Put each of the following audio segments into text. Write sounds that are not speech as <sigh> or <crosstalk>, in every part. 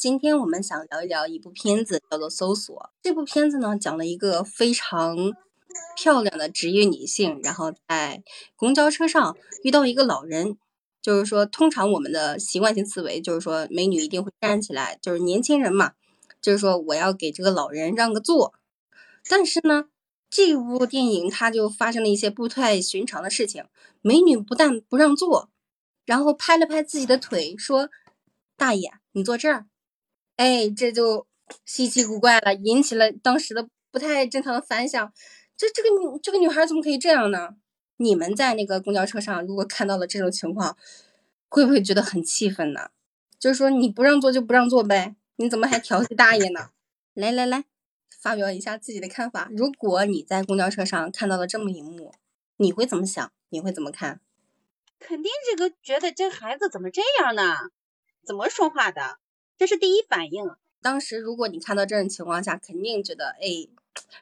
今天我们想聊一聊一部片子，叫做《搜索》。这部片子呢，讲了一个非常漂亮的职业女性，然后在公交车上遇到一个老人。就是说，通常我们的习惯性思维就是说，美女一定会站起来，就是年轻人嘛，就是说我要给这个老人让个座。但是呢，这部电影它就发生了一些不太寻常的事情。美女不但不让座，然后拍了拍自己的腿，说：“大爷，你坐这儿。”哎，这就稀奇古怪了，引起了当时的不太正常的反响。这这个女这个女孩怎么可以这样呢？你们在那个公交车上，如果看到了这种情况，会不会觉得很气愤呢？就是说你不让座就不让座呗，你怎么还调戏大爷呢？来来来，发表一下自己的看法。如果你在公交车上看到了这么一幕，你会怎么想？你会怎么看？肯定这个觉得这孩子怎么这样呢？怎么说话的？这是第一反应。当时如果你看到这种情况下，肯定觉得，哎，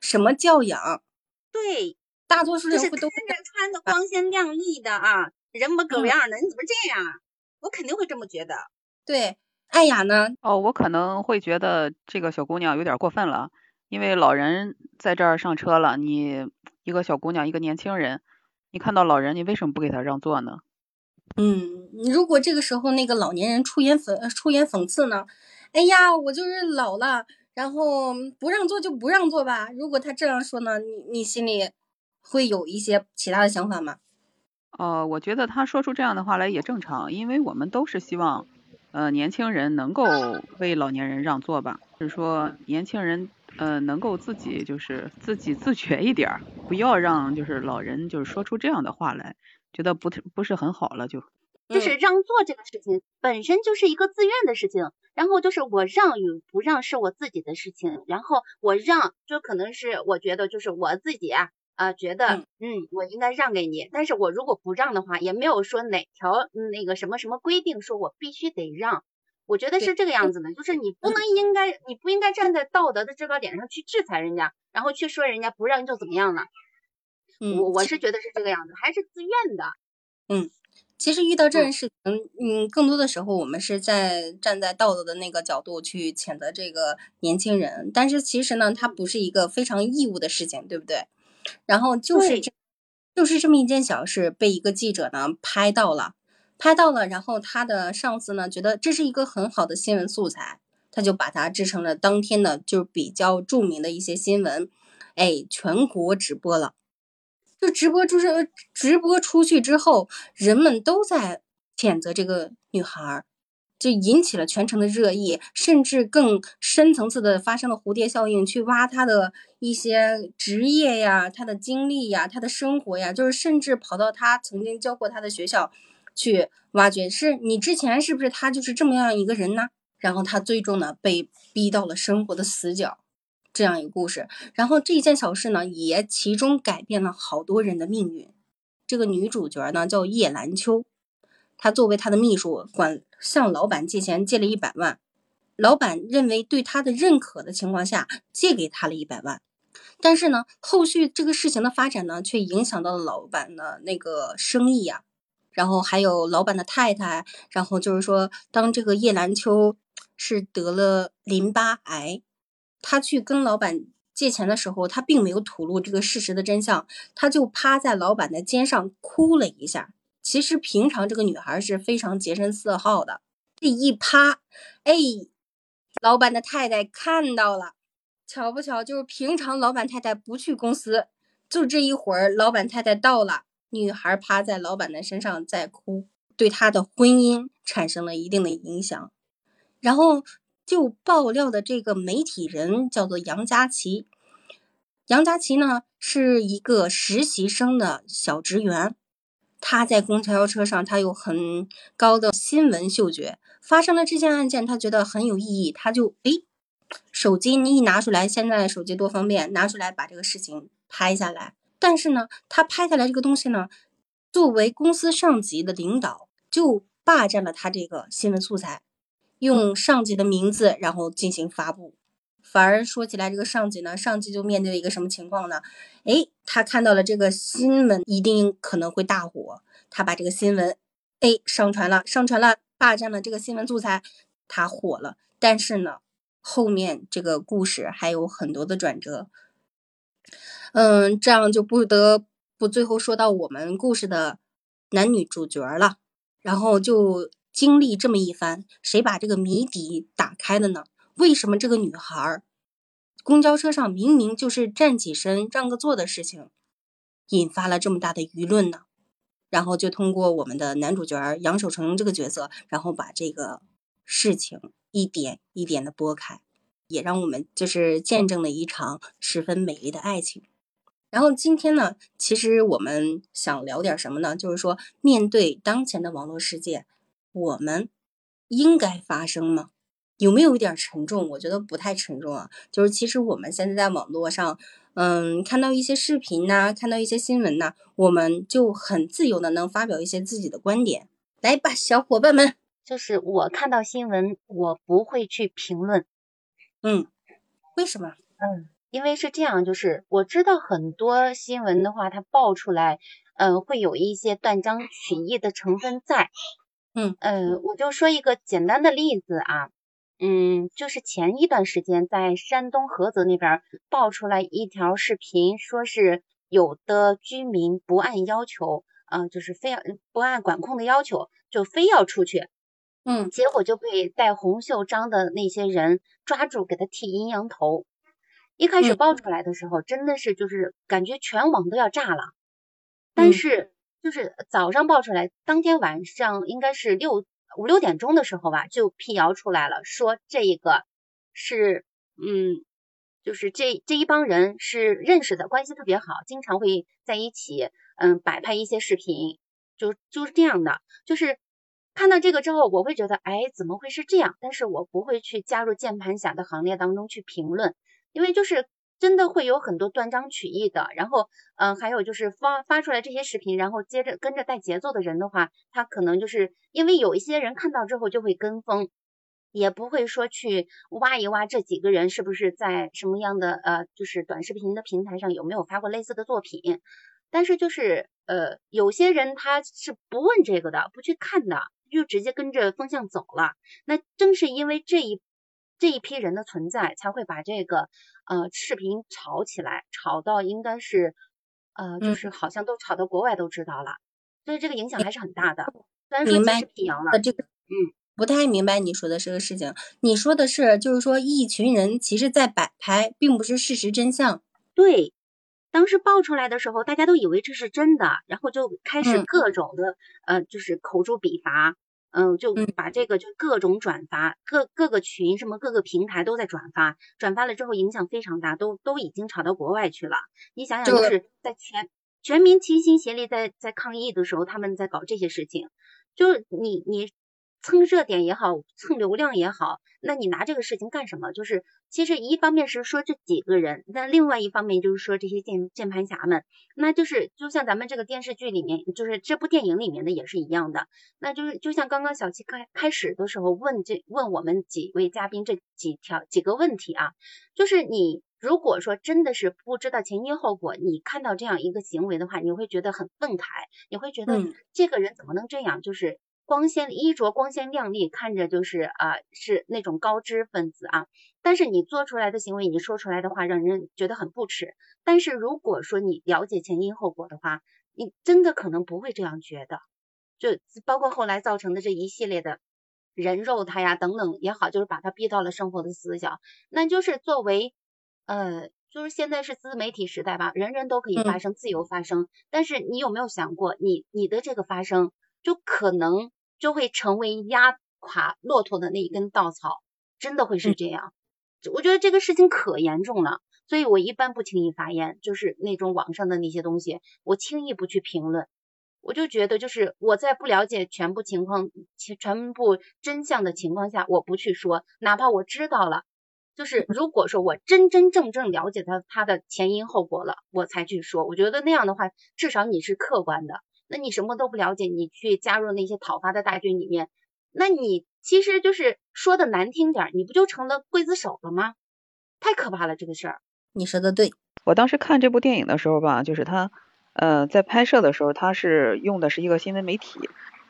什么教养？对，大多数人会都穿的光鲜亮丽的啊，人模狗样的，你怎么这样？我肯定会这么觉得。对，艾雅呢？哦，我可能会觉得这个小姑娘有点过分了，因为老人在这儿上车了，你一个小姑娘，一个年轻人，你看到老人，你为什么不给他让座呢？嗯，如果这个时候那个老年人出言讽出言讽刺呢？哎呀，我就是老了，然后不让座就不让座吧。如果他这样说呢，你你心里会有一些其他的想法吗？呃，我觉得他说出这样的话来也正常，因为我们都是希望，呃，年轻人能够为老年人让座吧，就是说年轻人呃能够自己就是自己自觉一点儿，不要让就是老人就是说出这样的话来。觉得不太不是很好了，就。就是让座这个事情本身就是一个自愿的事情，然后就是我让与不让是我自己的事情，然后我让就可能是我觉得就是我自己啊啊觉得嗯。我应该让给你，但是我如果不让的话，也没有说哪条那个什么什么规定说我必须得让，我觉得是这个样子的，就是你不能应该你不应该站在道德的制高点上去制裁人家，然后去说人家不让就怎么样了。我我是觉得是这个样子，还是自愿的。嗯，其实遇到这件事情，嗯，更多的时候我们是在站在道德的那个角度去谴责这个年轻人，但是其实呢，它不是一个非常义务的事情，对不对？然后就是这，就是这么一件小事，被一个记者呢拍到了，拍到了，然后他的上司呢觉得这是一个很好的新闻素材，他就把它制成了当天的就是比较著名的一些新闻，哎，全国直播了。就直播出是直播出去之后，人们都在谴责这个女孩，就引起了全城的热议，甚至更深层次的发生了蝴蝶效应，去挖她的一些职业呀、她的经历呀、她的生活呀，就是甚至跑到她曾经教过她的学校去挖掘，是你之前是不是她就是这么样一个人呢？然后她最终呢被逼到了生活的死角。这样一个故事，然后这一件小事呢，也其中改变了好多人的命运。这个女主角呢叫叶兰秋，她作为她的秘书，管向老板借钱，借了一百万。老板认为对她的认可的情况下，借给她了一百万。但是呢，后续这个事情的发展呢，却影响到了老板的那个生意呀。然后还有老板的太太，然后就是说，当这个叶兰秋是得了淋巴癌。他去跟老板借钱的时候，他并没有吐露这个事实的真相，他就趴在老板的肩上哭了一下。其实平常这个女孩是非常洁身自好的，这一趴，哎，老板的太太看到了，巧不巧就是平常老板太太不去公司，就这一会儿老板太太到了，女孩趴在老板的身上在哭，对她的婚姻产生了一定的影响，然后。就爆料的这个媒体人叫做杨佳琪，杨佳琪呢是一个实习生的小职员，他在公交车上，他有很高的新闻嗅觉。发生了这件案件，他觉得很有意义，他就哎，手机你一拿出来，现在手机多方便，拿出来把这个事情拍下来。但是呢，他拍下来这个东西呢，作为公司上级的领导，就霸占了他这个新闻素材。用上级的名字，然后进行发布，反而说起来，这个上级呢，上级就面对一个什么情况呢？诶，他看到了这个新闻，一定可能会大火，他把这个新闻，诶，上传了，上传了，霸占了这个新闻素材，他火了。但是呢，后面这个故事还有很多的转折。嗯，这样就不得不最后说到我们故事的男女主角了，然后就经历这么一番，谁把这个谜底打开的呢？为什么这个女孩公交车上明明就是站起身让个座的事情，引发了这么大的舆论呢？然后就通过我们的男主角杨守成这个角色，然后把这个事情一点一点的拨开，也让我们就是见证了一场十分美丽的爱情。然后今天呢，其实我们想聊点什么呢？就是说，面对当前的网络世界，我们应该发声吗？有没有一点沉重？我觉得不太沉重啊。就是其实我们现在在网络上，嗯，看到一些视频呐，看到一些新闻呐，我们就很自由的能发表一些自己的观点。来吧，小伙伴们，就是我看到新闻，我不会去评论。嗯，为什么？嗯。因为是这样，就是我知道很多新闻的话，它爆出来，嗯，会有一些断章取义的成分在。嗯。嗯，我就说一个简单的例子啊，嗯，就是前一段时间在山东菏泽那边爆出来一条视频，说是有的居民不按要求，啊，就是非要不按管控的要求，就非要出去，嗯，结果就被戴红袖章的那些人抓住，给他剃阴阳头。一开始爆出来的时候，真的是就是感觉全网都要炸了。但是就是早上爆出来，当天晚上应该是六五六点钟的时候吧，就辟谣出来了，说这个是嗯，就是这这一帮人是认识的，关系特别好，经常会在一起嗯摆拍一些视频，就就是这样的。就是看到这个之后，我会觉得哎怎么会是这样？但是我不会去加入键盘侠的行列当中去评论。因为就是真的会有很多断章取义的，然后嗯，还有就是发发出来这些视频，然后接着跟着带节奏的人的话，他可能就是因为有一些人看到之后就会跟风，也不会说去挖一挖这几个人是不是在什么样的呃，就是短视频的平台上有没有发过类似的作品，但是就是呃，有些人他是不问这个的，不去看的，就直接跟着风向走了。那正是因为这一。这一批人的存在才会把这个呃视频炒起来，炒到应该是呃就是好像都炒到国外都知道了，所以这个影响还是很大的。虽然说其实辟谣了，这个嗯不太明白你说的这个事情。你说的是就是说一群人其实在摆拍，并不是事实真相。对，当时爆出来的时候，大家都以为这是真的，然后就开始各种的呃就是口诛笔伐。嗯，就把这个就各种转发，各各个群什么各个平台都在转发，转发了之后影响非常大，都都已经炒到国外去了。你想想，就是在全全民齐心协力在在抗疫的时候，他们在搞这些事情，就是你你。蹭热点也好，蹭流量也好，那你拿这个事情干什么？就是其实一方面是说这几个人，那另外一方面就是说这些键键盘侠们，那就是就像咱们这个电视剧里面，就是这部电影里面的也是一样的，那就是就像刚刚小七开开始的时候问这问我们几位嘉宾这几条几个问题啊，就是你如果说真的是不知道前因后果，你看到这样一个行为的话，你会觉得很愤慨，你会觉得这个人怎么能这样？就是。光鲜衣着光鲜亮丽，看着就是啊，是那种高知分子啊。但是你做出来的行为，你说出来的话，让人觉得很不耻。但是如果说你了解前因后果的话，你真的可能不会这样觉得。就包括后来造成的这一系列的人肉他呀等等也好，就是把他逼到了生活的死角。那就是作为呃，就是现在是自媒体时代吧，人人都可以发声，自由发声。但是你有没有想过，你你的这个发声就可能。就会成为压垮骆驼的那一根稻草，真的会是这样。我觉得这个事情可严重了，所以我一般不轻易发言，就是那种网上的那些东西，我轻易不去评论。我就觉得，就是我在不了解全部情况、全部真相的情况下，我不去说，哪怕我知道了，就是如果说我真真正正了解他他的前因后果了，我才去说。我觉得那样的话，至少你是客观的。那你什么都不了解，你去加入那些讨伐的大军里面，那你其实就是说的难听点，你不就成了刽子手了吗？太可怕了，这个事儿。你说的对，我当时看这部电影的时候吧，就是他呃在拍摄的时候，他是用的是一个新闻媒体，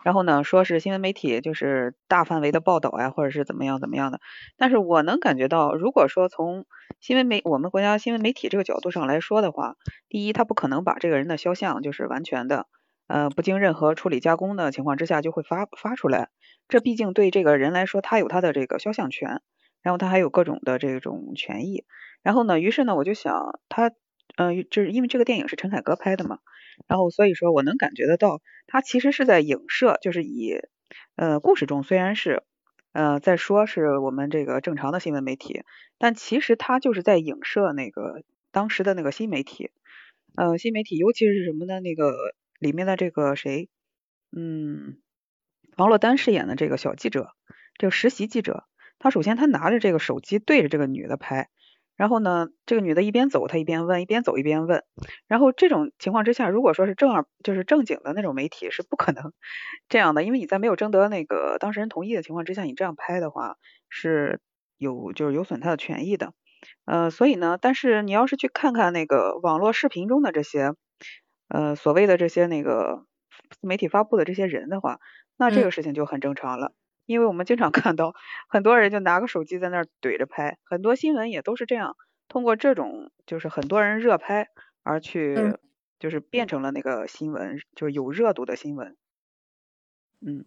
然后呢，说是新闻媒体就是大范围的报道呀，或者是怎么样怎么样的。但是我能感觉到，如果说从新闻媒我们国家新闻媒体这个角度上来说的话，第一，他不可能把这个人的肖像就是完全的，呃，不经任何处理加工的情况之下就会发发出来。这毕竟对这个人来说，他有他的这个肖像权，然后他还有各种的这种权益。然后呢，于是呢，我就想他，嗯，就是因为这个电影是陈凯歌拍的嘛。然后，所以说我能感觉得到，他其实是在影射，就是以，呃，故事中虽然是，呃，在说是我们这个正常的新闻媒体，但其实他就是在影射那个当时的那个新媒体，呃，新媒体尤其是什么呢？那个里面的这个谁，嗯，王珞丹饰演的这个小记者，这个实习记者，他首先他拿着这个手机对着这个女的拍。然后呢，这个女的一边走，她一边问，一边走一边问。然后这种情况之下，如果说是正儿就是正经的那种媒体，是不可能 <laughs> 这样的，因为你在没有征得那个当事人同意的情况之下，你这样拍的话是有就是有损他的权益的。呃，所以呢，但是你要是去看看那个网络视频中的这些呃所谓的这些那个媒体发布的这些人的话，那这个事情就很正常了。因为我们经常 <laughs> 看到很多人就拿个手机在那儿怼着拍，很多新闻也都是这样，通过这种就是很多人热拍而去，就是变成了那个新闻，就是有热度的新闻。嗯，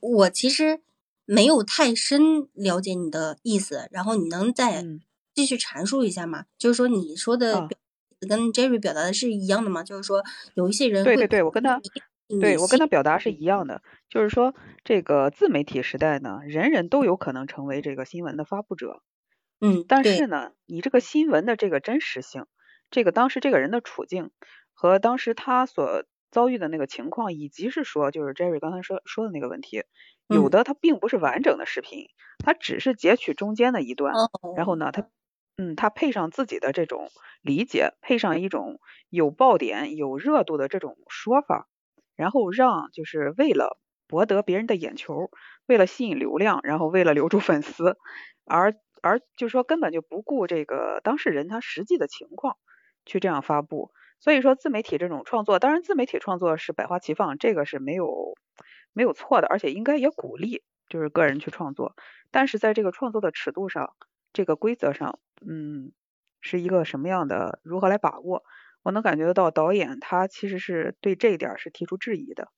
我其实没有太深了解你的意思，然后你能再继续阐述一下吗？就是说你说的跟 Jerry 表达的是一样的吗？就是说有一些人对对对，我跟他。对我跟他表达是一样的，就是说这个自媒体时代呢，人人都有可能成为这个新闻的发布者。嗯，但是呢，你这个新闻的这个真实性，这个当时这个人的处境和当时他所遭遇的那个情况，以及是说就是 Jerry 刚才说说的那个问题，有的他并不是完整的视频，他只是截取中间的一段，然后呢，他嗯，他配上自己的这种理解，配上一种有爆点、有热度的这种说法。然后让就是为了博得别人的眼球，为了吸引流量，然后为了留住粉丝，而而就是说根本就不顾这个当事人他实际的情况去这样发布。所以说自媒体这种创作，当然自媒体创作是百花齐放，这个是没有没有错的，而且应该也鼓励就是个人去创作。但是在这个创作的尺度上，这个规则上，嗯，是一个什么样的？如何来把握？我能感觉得到，导演他其实是对这一点是提出质疑的，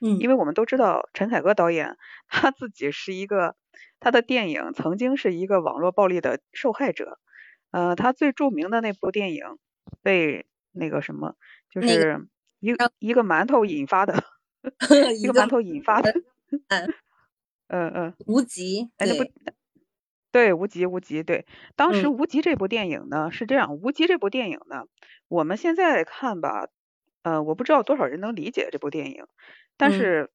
嗯，因为我们都知道陈凯歌导演他自己是一个，他的电影曾经是一个网络暴力的受害者，呃，他最著名的那部电影被那个什么，就是一个一个馒头引发的，一个馒头引发的，<laughs> <laughs> 嗯嗯，无极，哎那部。对，无极无极，对，当时无极这部电影呢是这样，无极这部电影呢，我们现在看吧，呃，我不知道多少人能理解这部电影，但是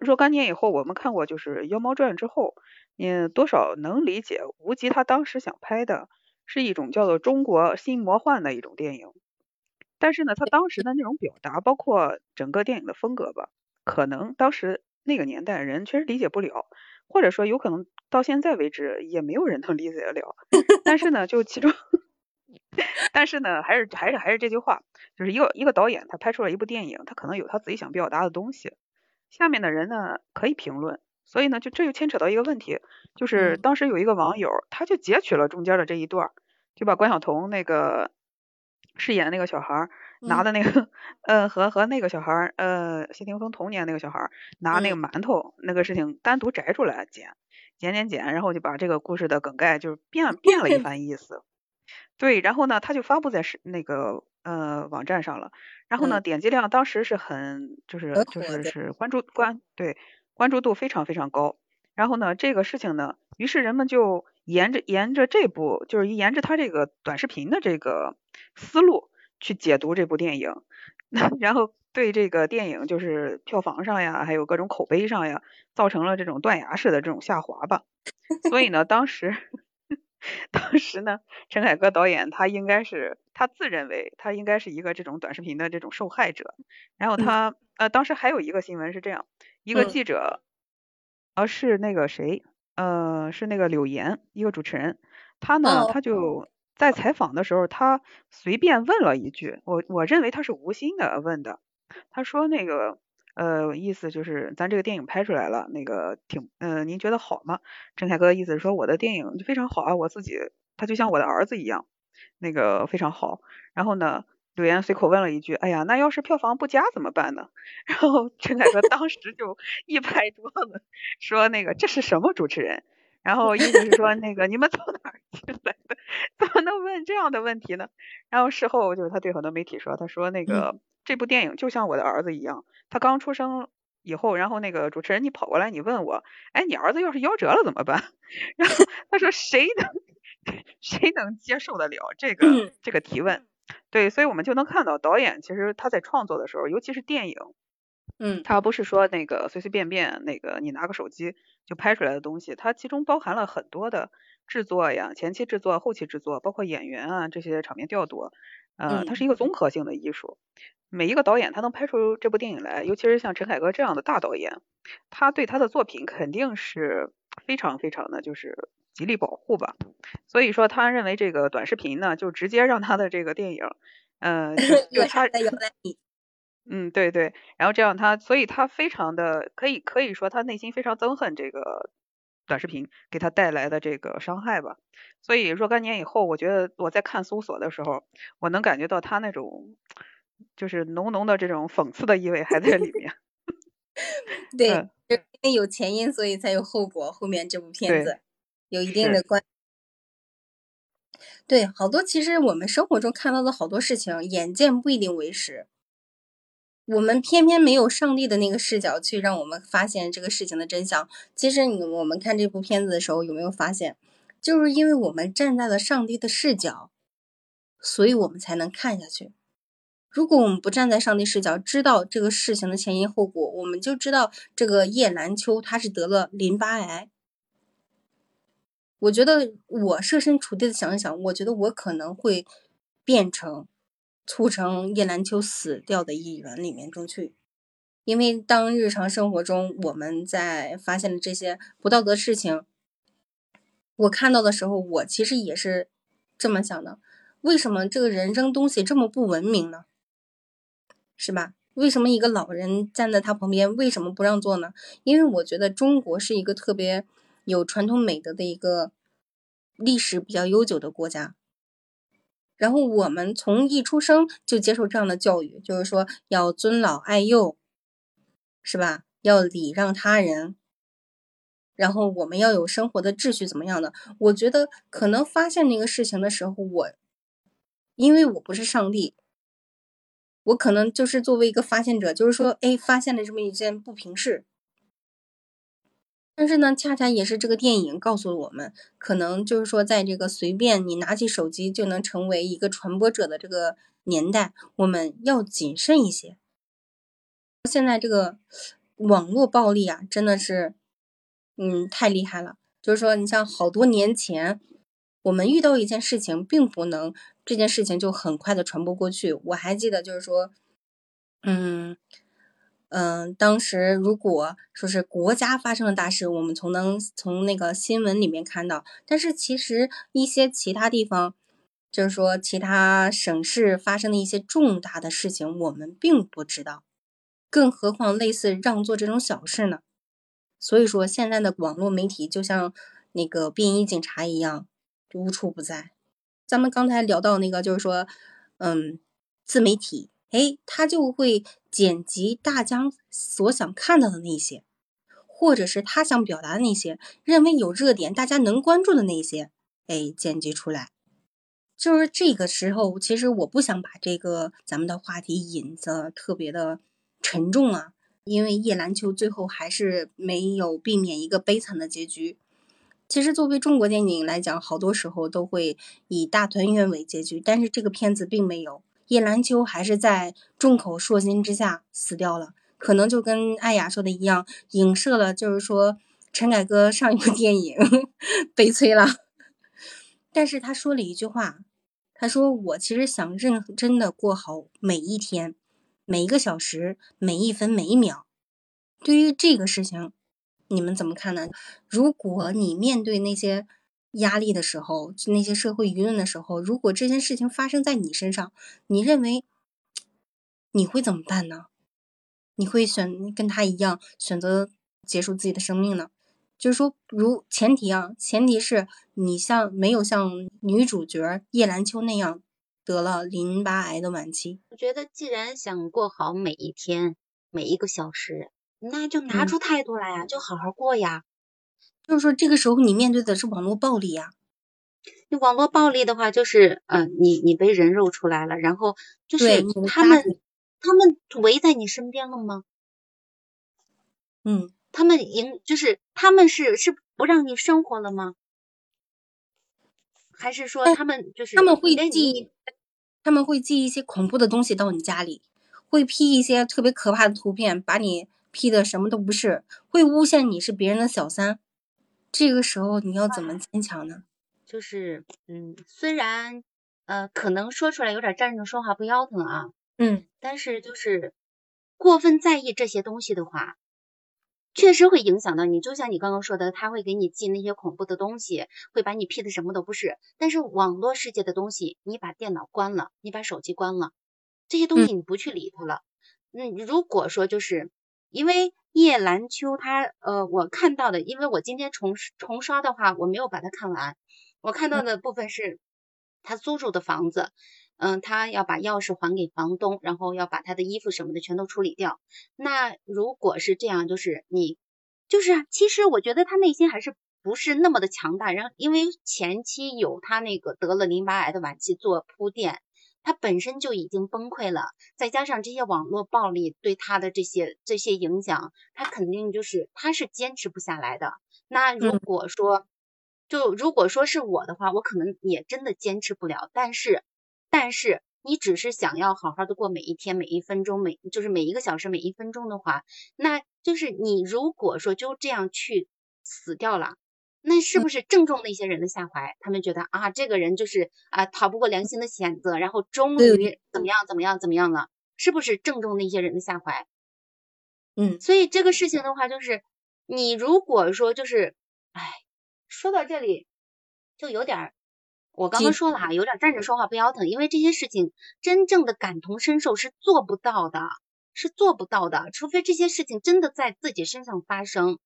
若干年以后我们看过就是《妖猫传》之后，嗯，多少能理解无极他当时想拍的是一种叫做中国新魔幻的一种电影，但是呢，他当时的那种表达，包括整个电影的风格吧，可能当时那个年代人确实理解不了。或者说有可能到现在为止也没有人能理解得了，但是呢，就其中，<laughs> 但是呢，还是还是还是这句话，就是一个一个导演他拍出了一部电影，他可能有他自己想表达的东西，下面的人呢可以评论，所以呢，就这就牵扯到一个问题，就是当时有一个网友，他就截取了中间的这一段，就把关晓彤那个饰演那个小孩。拿的那个，呃，和和那个小孩儿，呃，谢霆锋童年那个小孩儿拿那个馒头那个事情单独摘出来剪，剪剪剪，然后就把这个故事的梗概就是变变了一番意思。对，然后呢，他就发布在是那个呃网站上了，然后呢，点击量当时是很就是就是是关注关对关注度非常非常高。然后呢，这个事情呢，于是人们就沿着沿着这部就是沿着他这个短视频的这个思路。去解读这部电影，<laughs> 然后对这个电影就是票房上呀，还有各种口碑上呀，造成了这种断崖式的这种下滑吧。所以呢，当时 <laughs> 当时呢，陈凯歌导演他应该是他自认为他应该是一个这种短视频的这种受害者。然后他呃，当时还有一个新闻是这样，一个记者，呃是那个谁，呃是那个柳岩，一个主持人，他呢他就。在采访的时候，他随便问了一句，我我认为他是无心的问的，他说那个呃意思就是咱这个电影拍出来了，那个挺呃您觉得好吗？陈凯歌的意思是说我的电影就非常好啊，我自己他就像我的儿子一样，那个非常好。然后呢，柳岩随口问了一句，哎呀，那要是票房不佳怎么办呢？<laughs> 然后陈凯歌当时就一拍桌子说那个这是什么主持人？然后意思是说那个你们从哪儿进来的？<laughs> 怎么能问这样的问题呢？然后事后就是他对很多媒体说，他说那个这部电影就像我的儿子一样，他刚出生以后，然后那个主持人你跑过来你问我，哎，你儿子要是夭折了怎么办？<laughs> 然后他说谁能 <laughs> 谁能接受得了这个这个提问？对，所以我们就能看到导演其实他在创作的时候，尤其是电影。嗯，他不是说那个随随便便那个你拿个手机就拍出来的东西，它其中包含了很多的制作呀，前期制作、后期制作，包括演员啊这些场面调度，呃，它是一个综合性的艺术。每一个导演他能拍出这部电影来，尤其是像陈凯歌这样的大导演，他对他的作品肯定是非常非常的就是极力保护吧。所以说他认为这个短视频呢，就直接让他的这个电影，呃，就 <laughs> 他。嗯，对对，然后这样他，所以他非常的可以可以说他内心非常憎恨这个短视频给他带来的这个伤害吧。所以若干年以后，我觉得我在看搜索的时候，我能感觉到他那种就是浓浓的这种讽刺的意味还在里面。<laughs> 对，因为有前因，所以才有后果。后面这部片子有一定的关。对，好多其实我们生活中看到的好多事情，眼见不一定为实。我们偏偏没有上帝的那个视角去让我们发现这个事情的真相。其实，你我们看这部片子的时候，有没有发现，就是因为我们站在了上帝的视角，所以我们才能看下去。如果我们不站在上帝视角，知道这个事情的前因后果，我们就知道这个叶兰秋他是得了淋巴癌。我觉得我设身处地的想一想，我觉得我可能会变成。促成叶兰秋死掉的一员里面中去，因为当日常生活中我们在发现了这些不道德事情，我看到的时候，我其实也是这么想的：为什么这个人扔东西这么不文明呢？是吧？为什么一个老人站在他旁边，为什么不让座呢？因为我觉得中国是一个特别有传统美德的一个历史比较悠久的国家。然后我们从一出生就接受这样的教育，就是说要尊老爱幼，是吧？要礼让他人。然后我们要有生活的秩序，怎么样的？我觉得可能发现那个事情的时候，我因为我不是上帝，我可能就是作为一个发现者，就是说，哎，发现了这么一件不平事。但是呢，恰恰也是这个电影告诉了我们，可能就是说，在这个随便你拿起手机就能成为一个传播者的这个年代，我们要谨慎一些。现在这个网络暴力啊，真的是，嗯，太厉害了。就是说，你像好多年前，我们遇到一件事情，并不能这件事情就很快的传播过去。我还记得，就是说，嗯。嗯，当时如果说是国家发生了大事，我们从能从那个新闻里面看到，但是其实一些其他地方，就是说其他省市发生的一些重大的事情，我们并不知道，更何况类似让座这种小事呢？所以说，现在的网络媒体就像那个便衣警察一样，无处不在。咱们刚才聊到那个，就是说，嗯，自媒体。哎，他就会剪辑大家所想看到的那些，或者是他想表达的那些，认为有热点、大家能关注的那些，哎，剪辑出来。就是这个时候，其实我不想把这个咱们的话题引得特别的沉重啊，因为叶兰秋最后还是没有避免一个悲惨的结局。其实作为中国电影来讲，好多时候都会以大团圆为结局，但是这个片子并没有。叶兰秋还是在众口铄金之下死掉了，可能就跟艾雅说的一样，影射了，就是说陈凯歌上一部电影悲催了。但是他说了一句话，他说：“我其实想认真的过好每一天，每一个小时，每一分每一秒。”对于这个事情，你们怎么看呢？如果你面对那些……压力的时候，那些社会舆论的时候，如果这件事情发生在你身上，你认为你会怎么办呢？你会选跟他一样选择结束自己的生命呢？就是说，如前提啊，前提是你像没有像女主角叶兰秋那样得了淋巴癌的晚期。我觉得，既然想过好每一天、每一个小时，那就拿出态度来呀，就好好过呀。就是说，这个时候你面对的是网络暴力呀。你网络暴力的话，就是嗯，你你被人肉出来了，然后就是他们他们围在你身边了吗？嗯。他们赢就是他们是是不让你生活了吗？还是说他们就是他们会寄他们会寄一些恐怖的东西到你家里，会 P 一些特别可怕的图片，把你 P 的什么都不是，会诬陷你是别人的小三。这个时候你要怎么坚强呢？就是嗯，虽然呃可能说出来有点站着说话不腰疼啊，嗯，但是就是过分在意这些东西的话。确实会影响到你，就像你刚刚说的，他会给你寄那些恐怖的东西，会把你 P 的什么都不是。但是网络世界的东西，你把电脑关了，你把手机关了，这些东西你不去理它了。嗯，如果说就是因为叶兰秋，他呃，我看到的，因为我今天重重刷的话，我没有把它看完，我看到的部分是他租住的房子。嗯，他要把钥匙还给房东，然后要把他的衣服什么的全都处理掉。那如果是这样，就是你，就是啊，其实我觉得他内心还是不是那么的强大。然后因为前期有他那个得了淋巴癌的晚期做铺垫，他本身就已经崩溃了，再加上这些网络暴力对他的这些这些影响，他肯定就是他是坚持不下来的。那如果说，就如果说是我的话，我可能也真的坚持不了。但是。但是你只是想要好好的过每一天每一分钟每就是每一个小时每一分钟的话，那就是你如果说就这样去死掉了，那是不是正中那些人的下怀？他们觉得啊，这个人就是啊逃不过良心的谴责，然后终于怎么样怎么样怎么样了？是不是正中那些人的下怀？嗯，所以这个事情的话，就是你如果说就是，哎，说到这里就有点。我刚刚说了哈，有点站着说话不腰疼，因为这些事情真正的感同身受是做不到的，是做不到的，除非这些事情真的在自己身上发生。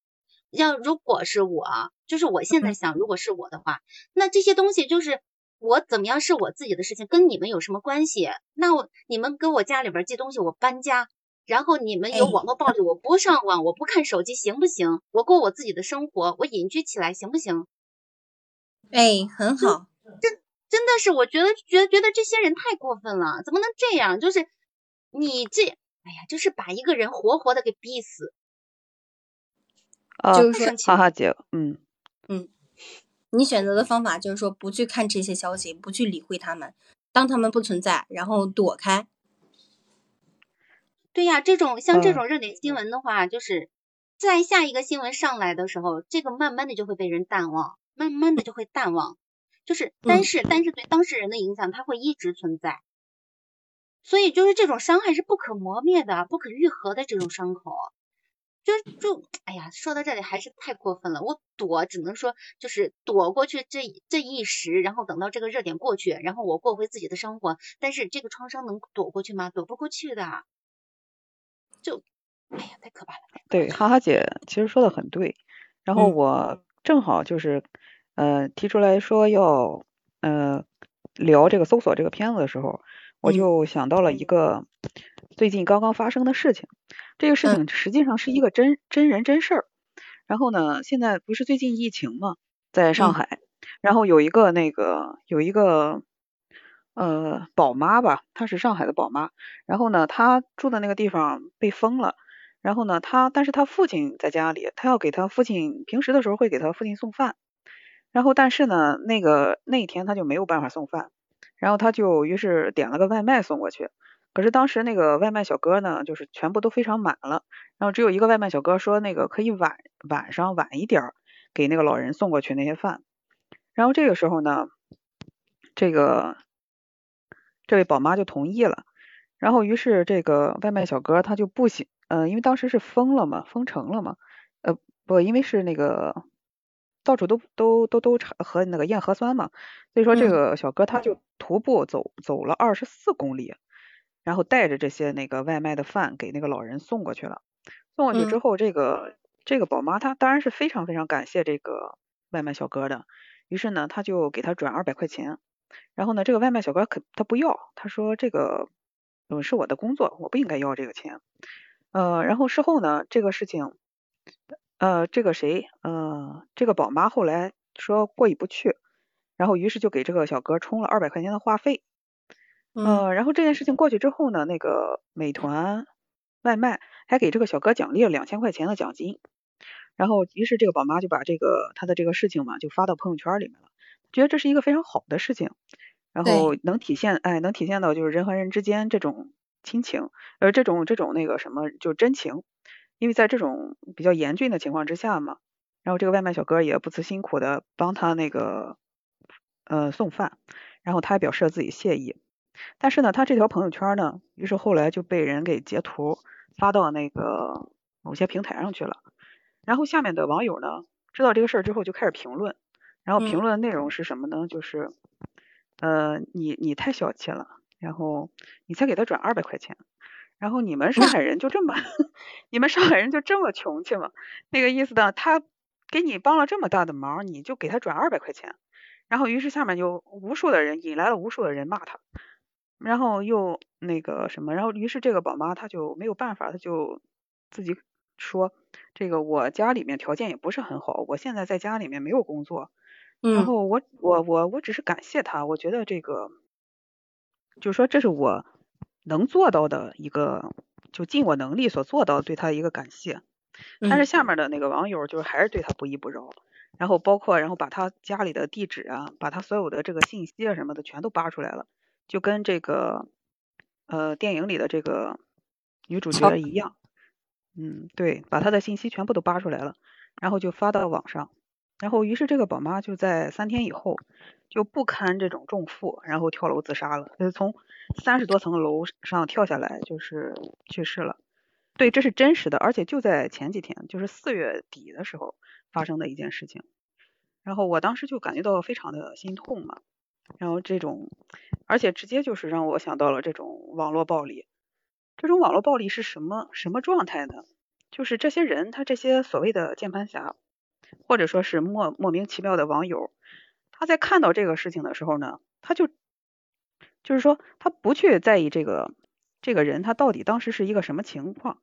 要如果是我，就是我现在想，如果是我的话，那这些东西就是我怎么样是我自己的事情，跟你们有什么关系？那我你们给我家里边寄东西，我搬家，然后你们有网络暴力，我不上网，我不看手机，行不行？我过我自己的生活，我隐居起来，行不行？哎，很好。真真的是，我觉得觉得觉得这些人太过分了，怎么能这样？就是你这，哎呀，就是把一个人活活的给逼死。啊，就是说，哈哈姐，嗯嗯，你选择的方法就是说不去看这些消息，不去理会他们，当他们不存在，然后躲开。对呀，这种像这种热点新闻的话，就是在下一个新闻上来的时候，这个慢慢的就会被人淡忘，慢慢的就会淡忘。就是，但是，但是对当事人的影响，它会一直存在，所以就是这种伤害是不可磨灭的、不可愈合的这种伤口，就就，哎呀，说到这里还是太过分了。我躲，只能说就是躲过去这这一时，然后等到这个热点过去，然后我过回自己的生活。但是这个创伤能躲过去吗？躲不过去的，就，哎呀，太可怕了。对，哈哈姐其实说的很对，然后我正好就是。呃，提出来说要呃聊这个搜索这个片子的时候，我就想到了一个最近刚刚发生的事情。这个事情实际上是一个真真人真事儿。然后呢，现在不是最近疫情嘛，在上海，然后有一个那个有一个呃宝妈吧，她是上海的宝妈。然后呢，她住的那个地方被封了。然后呢，她但是她父亲在家里，她要给她父亲平时的时候会给她父亲送饭。然后，但是呢，那个那天她就没有办法送饭，然后他就于是点了个外卖送过去。可是当时那个外卖小哥呢，就是全部都非常满了，然后只有一个外卖小哥说那个可以晚晚上晚一点给那个老人送过去那些饭。然后这个时候呢，这个这位宝妈就同意了。然后于是这个外卖小哥他就不行，呃，因为当时是封了嘛，封城了嘛，呃，不，因为是那个。到处都都都都查和那个验核酸嘛，所以说这个小哥他就徒步走走了二十四公里，然后带着这些那个外卖的饭给那个老人送过去了。送过去之嗯后，这个这个宝妈她当然是非常非常感谢这个外卖小哥的，于是呢，他就给他转二百块钱。然后呢，这个外卖小哥可他不要，他说这个嗯是我的工作，我不应该要这个钱。呃，然后事后呢，这个事情，呃，这个谁，呃，这个宝妈后来说过意不去，然后于是就给这个小哥充了二百块钱的话费。嗯呃，然后这件事情过去之后呢，那个美团外卖还给这个小哥奖励了两千块钱的奖金。然后于是这个宝妈就把这个她的这个事情嘛，就发到朋友圈里面了，觉得这是一个非常好的事情，然后能体现，哎，能体现到就是人和人之间这种亲情，呃，这种这种那个什么，就真情。因为在这种比较严峻的情况之下嘛，然后这个外卖小哥也不辞辛苦的帮他那个呃送饭，然后他还表示了自己谢意。但是呢，他这条朋友圈呢，于是后来就被人给截图发到那个某些平台上去了。然后下面的网友呢，知道这个事儿之后就开始评论，然后评嗯论的内容是什么呢？就是，呃，你你太小气了，然后你才给他转二百块钱，然后你们上海人就这么，<laughs> 你们上海人就这么穷气吗？那个意思呢，他给你帮了这么大的忙，你就给他转二百块钱，然后于是下面就无数的人引来了无数的人骂他，然后又那个什么，然后于是这个宝妈她就没有办法，她就自己说，这个我家里面条件也不是很好，我现在在家里面没有工作，然嗯。后我我我我只是感谢他，我觉得这个就是说这是我能做到的一个，就尽我能力所做到对他的一个感谢。但是嗯。下面的那个网友就是还是对他不依不饶，然后包括然后把他家里的地址啊，把他所有的这个信息啊什么的全都扒出来了，就跟这个呃电影里的这个女主角一样，嗯，对，把她的信息全部都扒出来了，然后就发到网上，然后于是这个宝妈就在三天以后就不堪这种重负，然后跳楼自杀了，就是从三十多层楼上跳下来，就是去世了。对，这是真实的，而且就在前几天，就是四月底的时候发生的一件事情。然后我当时就感觉到非常的心痛嘛，然后这种，而且直接就是让我想到了这种网络暴力。这种网络暴力是什么什么状态呢？就是这些人，他这些所谓的键盘侠，或者说是莫莫名其妙的网友，他在看到这个事情的时候呢，他就就是说他不去在意这个这个人他到底当时是一个什么情况，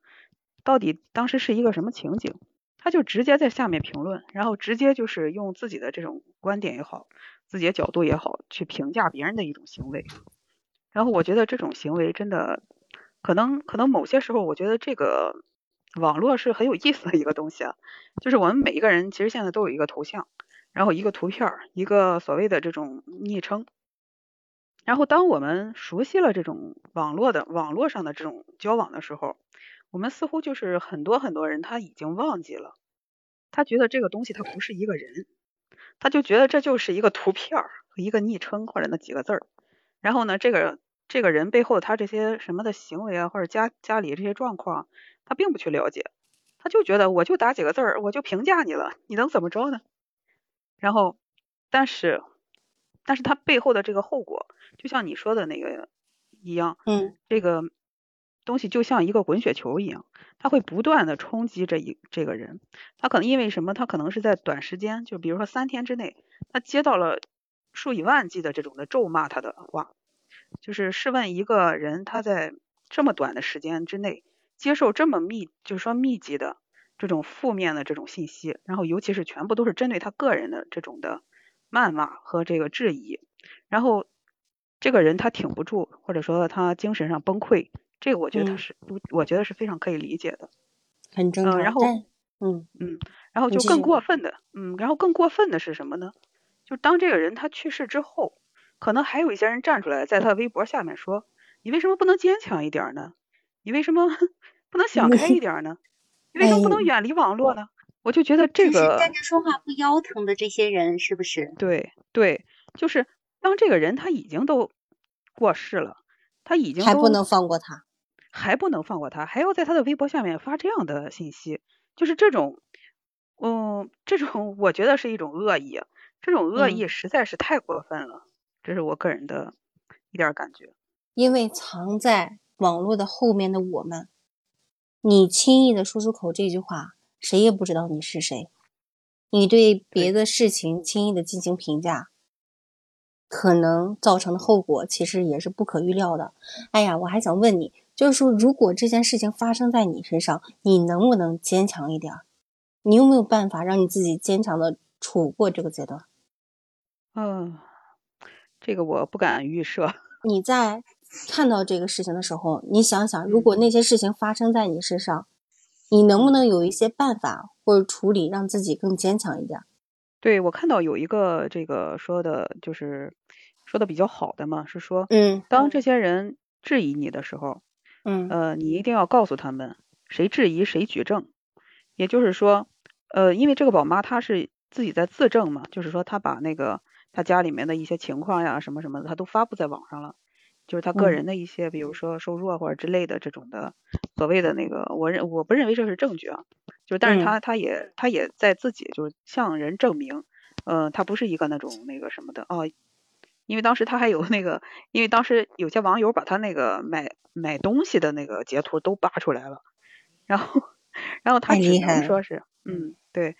到底当时是一个什么情景，他就直接在下面评论，然后直接就是用自己的这种观点也好，自己的角度也好，去评价别人的一种行为。然后我觉得这种行为真的，可能可能某些时候，我觉得这个网络是很有意思的一个东西啊。就是我们每一个人其实现在都有一个头像，然后一个图片，一个所谓的这种昵称。然后当我们熟悉了这种网络的网络上的这种交往的时候，我们似乎就是很多很多人他已经忘记了，他觉得这个东西它不是一个人，他就觉得这就是一个图片儿一个昵称或者那几个字儿。然后呢，这个这个人背后他这些什么的行为啊，或者家家里这些状况，他并不去了解，他就觉得我就打几个字儿，我就评价你了，你能怎么着呢？然后，但是，但是他背后的这个后果，就像你说的那个一样，嗯这个东西就像一个滚雪球一样，它会不断的冲击这一这个人。他可能因为什么？他可能是在短时间，就比如说三天之内，他接到了数以万计的这种的咒骂他的话。就是试问一个人，他在这么短的时间之内接受这么密，就是说密集的这种负面的这种信息，然后尤其是全部都是针对他个人的这种的谩骂和这个质疑，然后这个人他挺不住，或者说他精神上崩溃，这个我觉得他嗯是，我觉得是非常可以理解的。很正常。嗯然后嗯嗯，然后就更过分的，嗯，然后更过分的是什么呢？就当这个人他去世之后，可能还有一些人站出来，在他微博下面说：“你为什么不能坚强一点儿呢？你为什么 <laughs> 不能想开一点儿呢？<laughs> 你为什么不能哎远离网络呢？”我就觉得这个站着说话不腰疼的这些人，是不是？对对，就是当这个人他已经都过世了，他已经还不能放过他。还不能放过他，还要在他的微博下面发这样的信息，就是这种，嗯，这种我觉得是一种恶意，啊这种恶嗯意实在是太过分了，这是我个人的一点感觉。因为藏在网络的后面的我们，你轻易的说出口这句话，谁也不知道你是谁。你对别的事情轻易的进行评价，可能造成的后果其实也是不可预料的。哎呀，我还想问你，就是说，如果这件事情发生在你身上，你能不能坚强一点？你有没有办法让你自己坚强的处过这个阶段？嗯，这个我不敢预设。<laughs> 你在看到这个事情的时候，你想想，如果那些事情发生在你身上，你能不能有一些办法或者处理，让自己更坚强一点？对我看到有一个这个说的，就是说的比较好的嘛，是说，嗯，当这些人质疑你的时候，嗯，呃，你一定要告诉他们，谁质疑谁举证。也就是说，呃，因为这个宝妈她是自己在自证嘛，就是说她把那个。她家里面的一些情况呀，什么什么的，她都发布在网上了。就是她个人的一些，比如说收入啊或者之类的这种的，所谓的那个，我认我不认为这是证据啊。就但是他他也她也在自己就是向人证明，呃，他不是一个那种那个什么的哦。因为当时他还有那个，因为当时有些网友把他那个买买东西的那个截图都扒出来了，然后然后他只能说是，嗯，对，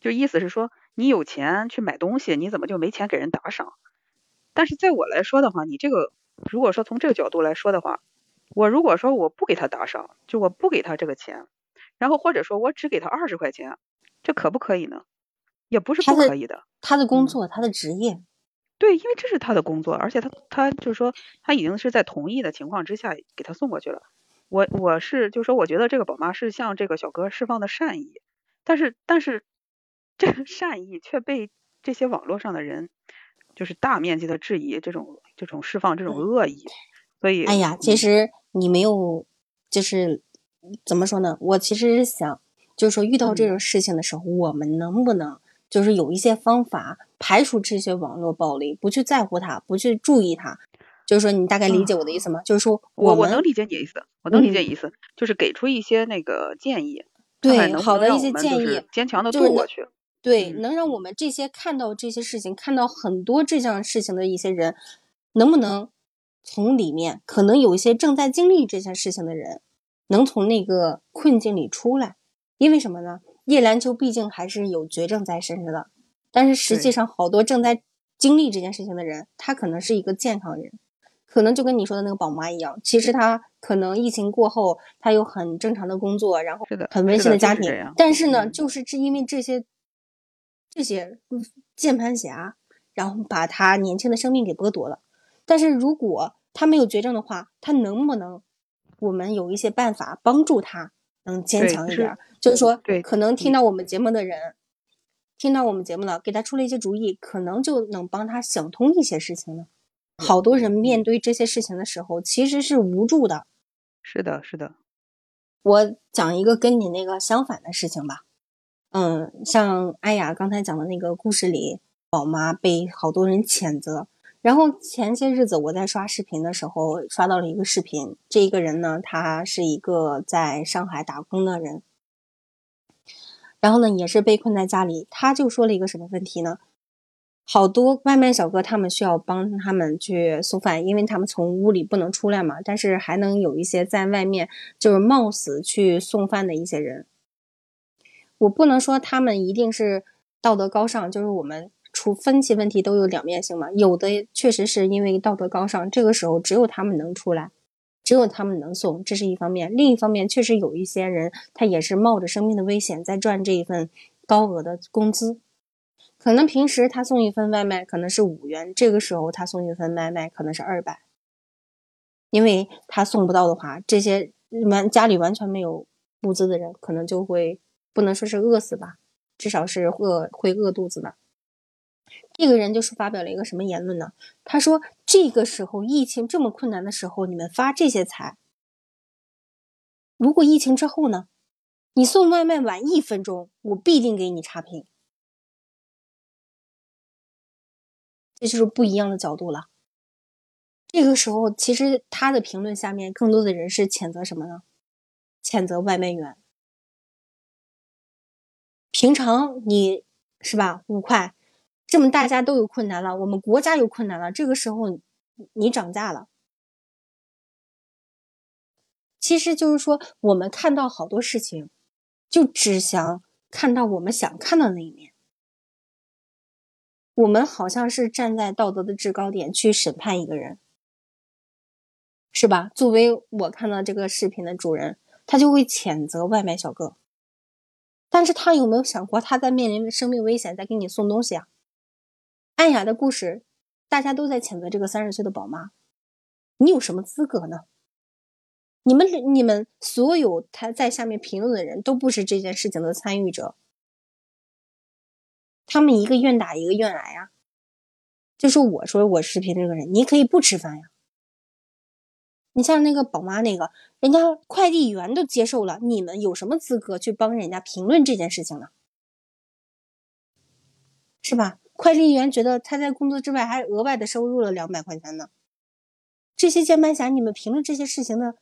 就意思是说。你有钱去买东西，你怎么就没钱给人打赏？但是在我来说的话，你这个如果说从这个角度来说的话，我如果说我不给他打赏，就我不给他这个钱，然后或者说我只给他二十块钱，这可不可以呢？也不是不可以的。他的工作，他的职业，对，因为这是他的工作，而且他他就是说他已经是在同意的情况之下给他送过去了。我我是就是说，我觉得这个宝妈是向这个小哥释放的善意，但是但是。这个善意却被这些网络上的人，就是大面积的质疑，这种这种释放这种恶意，所以，哎呀，其实你没有，就是怎么说呢？我其实是想，就是说遇到这种事情的时候，我们能不能就是有一些方法排除这些网络暴力，不去在乎它，不去注意它？就是说，你大概理解我的意思吗？就是说，我我能理解你的意思，我能理解你意思，就是给出一些那个建议，对，好的一些建议，坚强的度过去。对，能让我们这些看到这些事情、看到很多这样事情的一些人，能不能从里面，可能有一些正在经历这件事情的人，能从那个困境里出来？因为什么呢？叶兰秋毕竟还是有绝症在身着的，但是实际上好多正在经历这件事情的人，他可能是一个健康人，可能就跟你说的那个宝妈一样，其实他可能疫情过后，他有很正常的工作，然后很温馨的家庭，但是呢，就是是因为这些。这些键盘侠，然后把他年轻的生命给剥夺了。但是如果他没有绝症的话，他能不能我们有一些办法帮助他能坚强一点？就是说，可能听到我们节目的人，听到我们节目了，给他出了一些主意，可能就能帮他想通一些事情呢。好多人面对这些事情的时候，其实是无助的。是的，是的。我讲一个跟你那个相反的事情吧。嗯，像艾雅刚才讲的那个故事里，宝妈被好多人谴责。然后前些日子我在刷视频的时候，刷到了一个视频，这一个人呢，他是一个在上海打工的人，然后呢，也是被困在家里。他就说了一个什么问题呢？好多外卖小哥他们需要帮他们去送饭，因为他们从屋里不能出来嘛，但是还能有一些在外面就是冒死去送饭的一些人。我不能说他们一定是道德高尚，就是我们出分析问题都有两面性嘛。有的确实是因为道德高尚，这个时候只有他们能出来，只有他们能送，这是一方面。另一方面，确实有一些人他也是冒着生命的危险在赚这一份高额的工资。可能平时他送一份外卖可能是五元，这个时候他送一份外卖可能是二百，因为他送不到的话，这些完家里完全没有物资的人可能就会。不能说是饿死吧，至少是饿会饿肚子的。这个人就是发表了一个什么言论呢？他说：“这个时候疫情这么困难的时候，你们发这些财，如果疫情之后呢？你送外卖晚一分钟，我必定给你差评。”这就是不一样的角度了。这个时候，其实他的评论下面更多的人是谴责什么呢？谴责外卖员。平常你是吧五块，这么大家都有困难了，我们国家有困难了，这个时候你涨价了，其实就是说，我们看到好多事情，就只想看到我们想看到那一面。我们好像是站在道德的制高点去审判一个人，是吧？作为我看到这个视频的主人，他就会谴责外卖小哥。但是他有没有想过，他在面临生命危险，在给你送东西啊？安雅的故事，大家都在谴责这个三十岁的宝妈，你有什么资格呢？你们、你们所有他在下面评论的人都不是这件事情的参与者。他们一个愿打一个愿挨呀，就是我说我视频这个人，你可以不吃饭呀。你像那个宝妈那个，人家快递员都接受了，你们有什么资格去帮人家评论这件事情呢？是吧？快递员觉得他在工作之外还额外的收入了两百块钱呢。这些键盘侠，你们评论这些事情的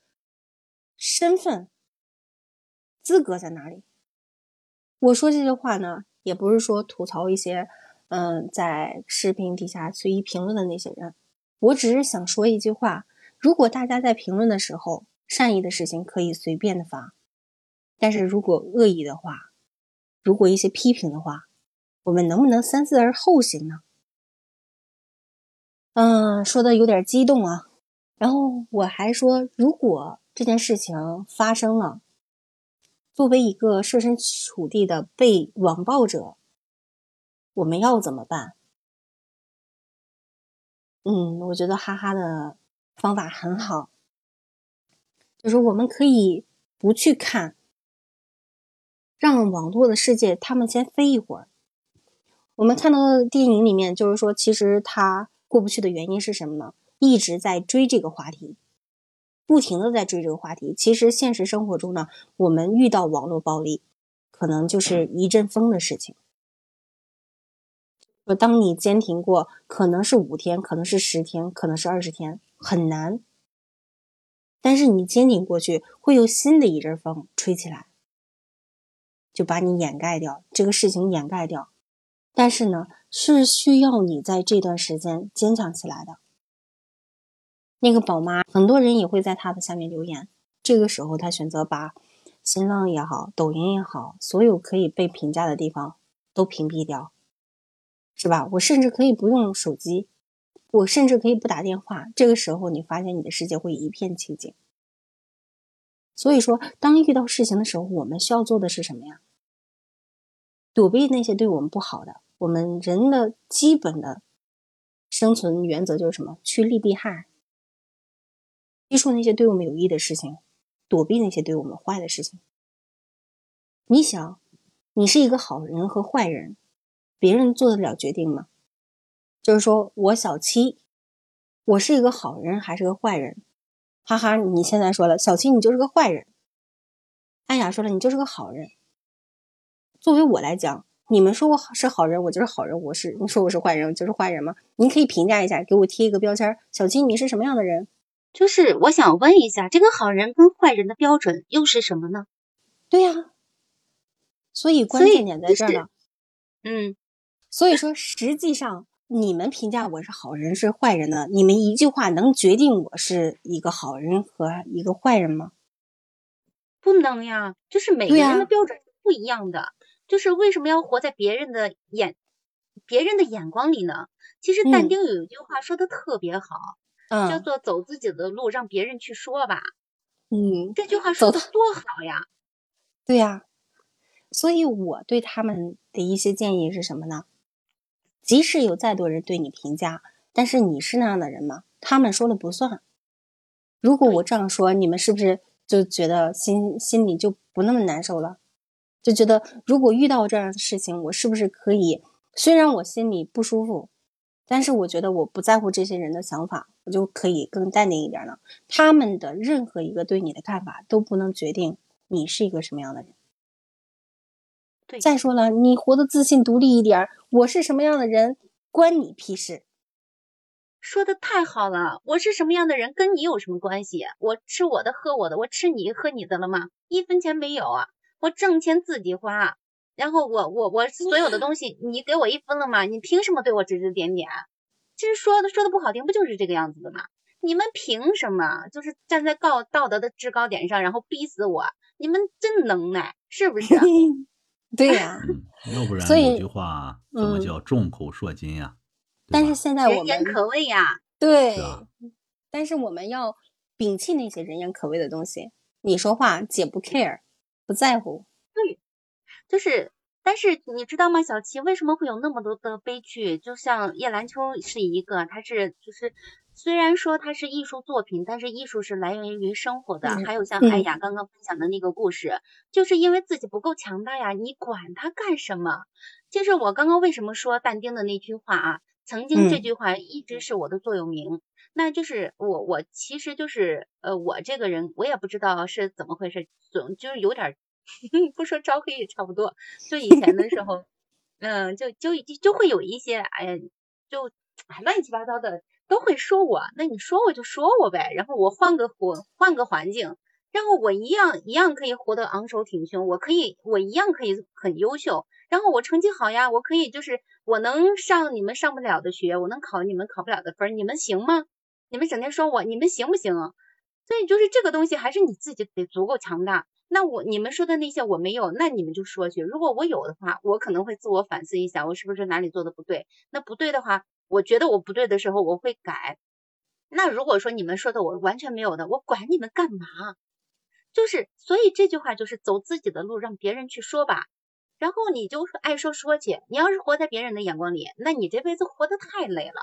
身份资格在哪里？我说这些话呢？也不是说吐槽一些，嗯，在视频底下随意评论的那些人，我只是想说一句话：如果大家在评论的时候，善意的事情可以随便的发，但是如果恶意的话，如果一些批评的话，我们能不能三思而后行呢？嗯，说的有点激动啊。然后我还说，如果这件事情发生了。作为一个设身处地的被网暴者，我们要怎么办？嗯，我觉得哈哈的方法很好，就是我们可以不去看，让网络的世界他们先飞一会儿。我们看到的电影里面，就是说，其实他过不去的原因是什么呢？一直在追这个话题。不停的在追这个话题，其实现实生活中呢，我们遇到网络暴力，可能就是一阵风的事情。说当你坚挺过，可能是五天，可能是十天，可能是二十天，很难。但是你坚挺过去，会有新的一阵风吹起来，就把你掩盖掉，这个事情掩盖掉。但是呢，是需要你在这段时间坚强起来的。那个宝妈，很多人也会在她的下面留言。这个时候，她选择把新浪也好、抖音也好，所有可以被评价的地方都屏蔽掉，是吧？我甚至可以不用手机，我甚至可以不打电话。这个时候，你发现你的世界会一片清静。所以说，当遇到事情的时候，我们需要做的是什么呀？躲避那些对我们不好的。我们人的基本的生存原则就是什么？趋利避害。接触那些对我们有益的事情，躲避那些对我们坏的事情。你想，你是一个好人和坏人，别人做得了决定吗？就是说我小七，我是一个好人还是个坏人？哈哈，你现在说了，小七你就是个坏人。安雅说了，你就是个好人。作为我来讲，你们说我是好人，我就是好人；我是你说我是坏人，我就是坏人吗？您可以评价一下，给我贴一个标签：小七，你是什么样的人？就是我想问一下，这个好人跟坏人的标准又是什么呢？对呀，所以关键点在这儿呢。嗯，所以说，实际上你们评价我是好人是坏人呢？你们一句话能决定我是一个好人和一个坏人吗？不能呀，就是每个人的标准是不一样的。就是为什么要活在别人的眼别人的眼光里呢？其实但丁有一句话说的特别好。叫做走自己的路，让别人去说吧。嗯，这句话说的多好呀！对呀，所以我对他们的一些建议是什么呢？即使有再多人对你评价，但是你是那样的人吗？他们说了不算。如果我这样说，你们是不是就觉得心心里就不那么难受了？就觉得如果遇到这样的事情，我是不是可以？虽然我心里不舒服。但是我觉得我不在乎这些人的想法，我就可以更淡定一点了。他们的任何一个对你的看法都不能决定你是一个什么样的人。对，再说了，你活得自信独立一点，我是什么样的人关你屁事。说的太好了，我是什么样的人跟你有什么关系？我吃我的，喝我的，我吃你喝你的了吗？一分钱没有啊，我挣钱自己花。然后我我我所有的东西，你给我一分了吗？你凭什么对我指指点点？其实说的说的不好听，不就是这个样子的吗？你们凭什么就是站在高道德的制高点上，然后逼死我？你们真能耐，是不是？<laughs> 对呀，<laughs> 要不然有句话怎么嗯叫众口铄金呀？对但是现在我人言可畏呀。对但是我们要摒弃那些人言可畏的东西。你说话，姐不 care，不在乎。对就是，但是你知道吗，小七为什么会有那么多的悲剧？就像叶兰秋是一个，他是就是虽然说它是艺术作品，但是艺术是来源于生活的。嗯还有像嗯艾雅刚刚分享的那个故事，就是因为自己不够强大呀，你管他干什么？就是我刚刚为什么说但丁的那句话啊？曾经这嗯句话一直是我的座右铭。那就是我我其实就是呃我这个人我也不知道是怎么回事，总就是有点 <laughs> 不说招黑也差不多。就以前的时候，嗯，就就就就会有一些哎呀，就哎乱七八糟的都会说我，那你说我就说我呗，然后我换个环换个环境，然后我一样一样可以活得昂首挺胸，我可以我一样可以很优秀，然后我成绩好呀，我可以就是我能上你们上不了的学，我能考你们考不了的分，你们行吗？你们整天说我，你们行不行？所以就是这个东西还是你自己得足够强大。那我你们说的那些我没有，那你们就说去。如果我有的话，我可能会自我反思一下，我是不是哪里做的不对？那不对的话，我觉得我不对的时候，我会改。那如果说你们说的我完全没有的，我管你们干嘛？就是，所以这句话就是走自己的路，让别人去说吧。然后你就爱说说去。你要是活在别人的眼光里，那你这辈子活得太累了。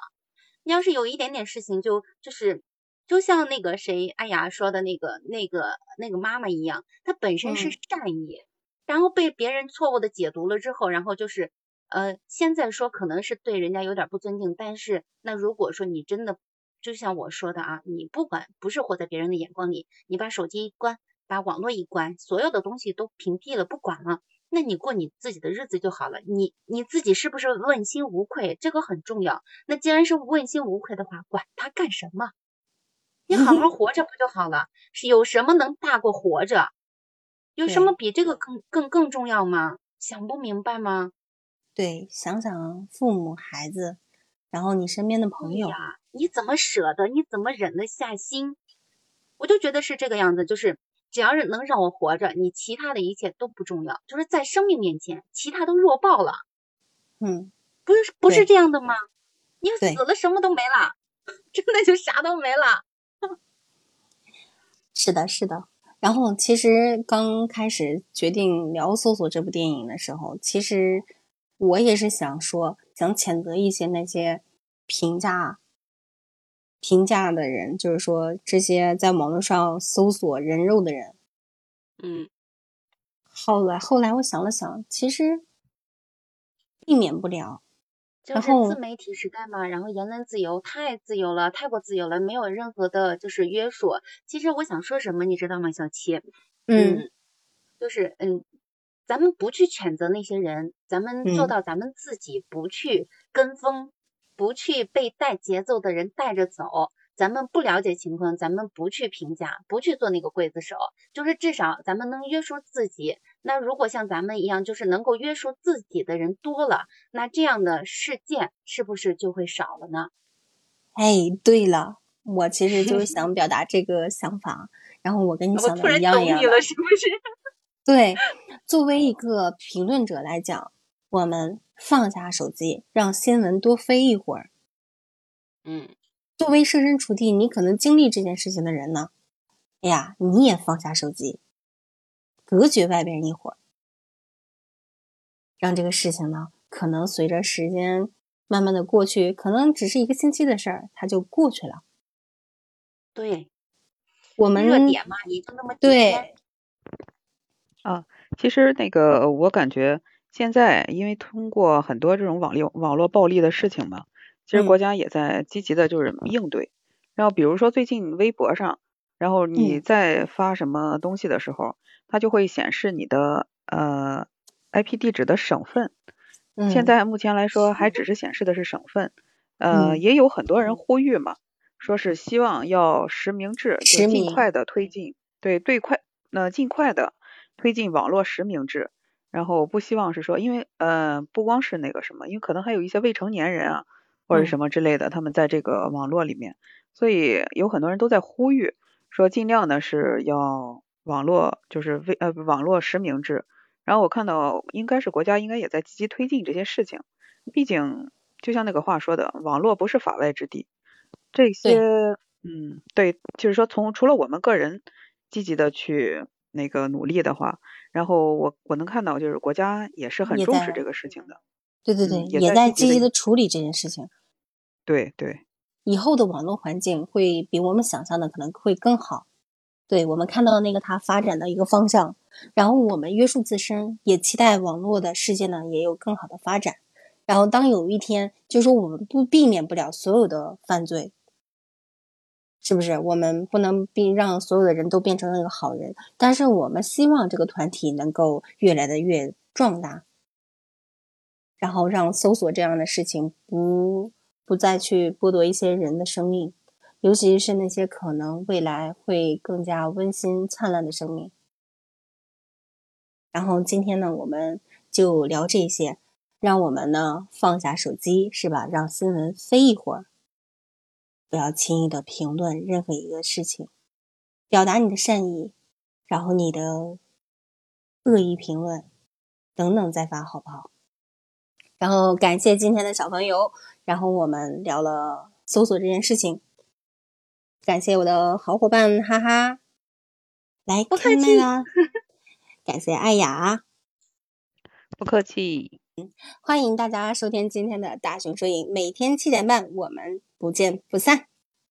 你要是有一点点事情就就是就像那个谁哎呀说的那个那个那个妈妈一样，她本身是嗯善意，然后被别人错误的解读了之后，然后就是呃现在说可能是对人家有点不尊敬，但是那如果说你真的就像我说的啊，你不管不是活在别人的眼光里，你把手机一关，把网络一关，所有的东西都屏蔽了，不管了。那你过你自己的日子就好了，你你自己是不是问心无愧？这个很重要。那既然是问心无愧的话，管他干什么？你好好 <laughs> 活着不就好了？是有什么能大过活着？有什么比这个更更更重要吗？想不明白吗？对，想想父母、孩子，然后你身边的朋友，哎呀，你怎么舍得？你怎么忍得下心？我就觉得是这个样子，就是只要是能让我活着，你其他的一切都不重要，就是在生命面前，其他都弱爆了。嗯，不是不是这样的吗？你死了什么都没了，真的就啥都没了。<laughs> 是的，是的。然后其实刚开始决定聊《搜索》这部电影的时候，其实我也是想说，想谴责一些那些评价评价的人，就是说这些在网络上搜索人肉的人。嗯，后来后来我想了想，其实避免不了。就是自媒体时代嘛，然后言论自由太自由了，太过自由了，没有任何的就是约束。其实我想说什么，你知道吗，小七？嗯就是嗯，咱们不去谴责那些人，咱们做嗯到咱们自己不去跟风，不去被带节奏的人带着走。咱们不了解情况，咱们不去评价，不去做那个刽子手，就是至少咱们能约束自己。那如果像咱们一样，就是能够约束自己的人多了，那这样的事件是不是就会少了呢？哎，对了，我其实就是 <laughs> 想表达这个想法，然后我跟你想的一样一样的。懂你了，是不是？<laughs> 对，作为一个评论者来讲，我们放下手机，让新闻多飞一会儿。嗯，作为设身处地，你可能经历这件事情的人呢，哎呀，你也放下手机，隔绝外边一会儿，让这个事情呢，可能随着时间慢慢的过去，可能只是一个星期的事儿，它就过去了。对，我们热点嘛，也就那么对啊。其实那个我感觉现在因为通过很多这种网络网络暴力的事情嘛，其实嗯国家也在积极的就是应对。然后比如说最近微博上，然后你嗯在发什么东西的时候，它就会显示你的呃 IP 地址的省份。现嗯在目前来说还只是显示的是省份，呃，嗯也有很多人呼吁嘛，说是希望要实名制，尽快的推进，对，对快，呃，尽快的推进网络实名制。然后我不希望是说，因为呃，不光是那个什么，因为可能还有一些未成年人啊，或者什么之类的，他们在这个网络里面，所以有很多人都在呼吁说，尽量呢是要网络就是微呃网络实名制。然后我看到应该是国家应该也在积极推进这些事情，毕竟就像那个话说的，网络不是法外之地。这些嗯对，就是说从除了我们个人积极的去那个努力的话，然后我我能看到就是国家也是很重视这个事情的。对对对，也在积极的处理这件事情。对对，以后的网络环境会比我们想象的可能会更好。对我们看到那个它发展的一个方向，然后我们约束自身，也期待网络的世界呢也有更好的发展。然后当有一天，就是说我们不避免不了所有的犯罪，是不是？我们不能并让所有的人都变成那个好人，但是我们希望这个团体能够越来的越壮大，然后让搜索这样的事情不不再去剥夺一些人的生命。尤其是那些可能未来会更加温馨灿烂的生命。然后今天呢，我们就聊这些，让我们呢放下手机，是吧？让新闻飞一会儿，不要轻易的评论任何一个事情，表达你的善意，然后你的恶意评论等等再发，好不好？然后感谢今天的小朋友，然后我们聊了搜索这件事情。感谢我的好伙伴哈哈，来看那个，感谢艾雅，<laughs> 不客气，欢迎大家收听今天的大熊摄影，每天七点半，我们不见不散。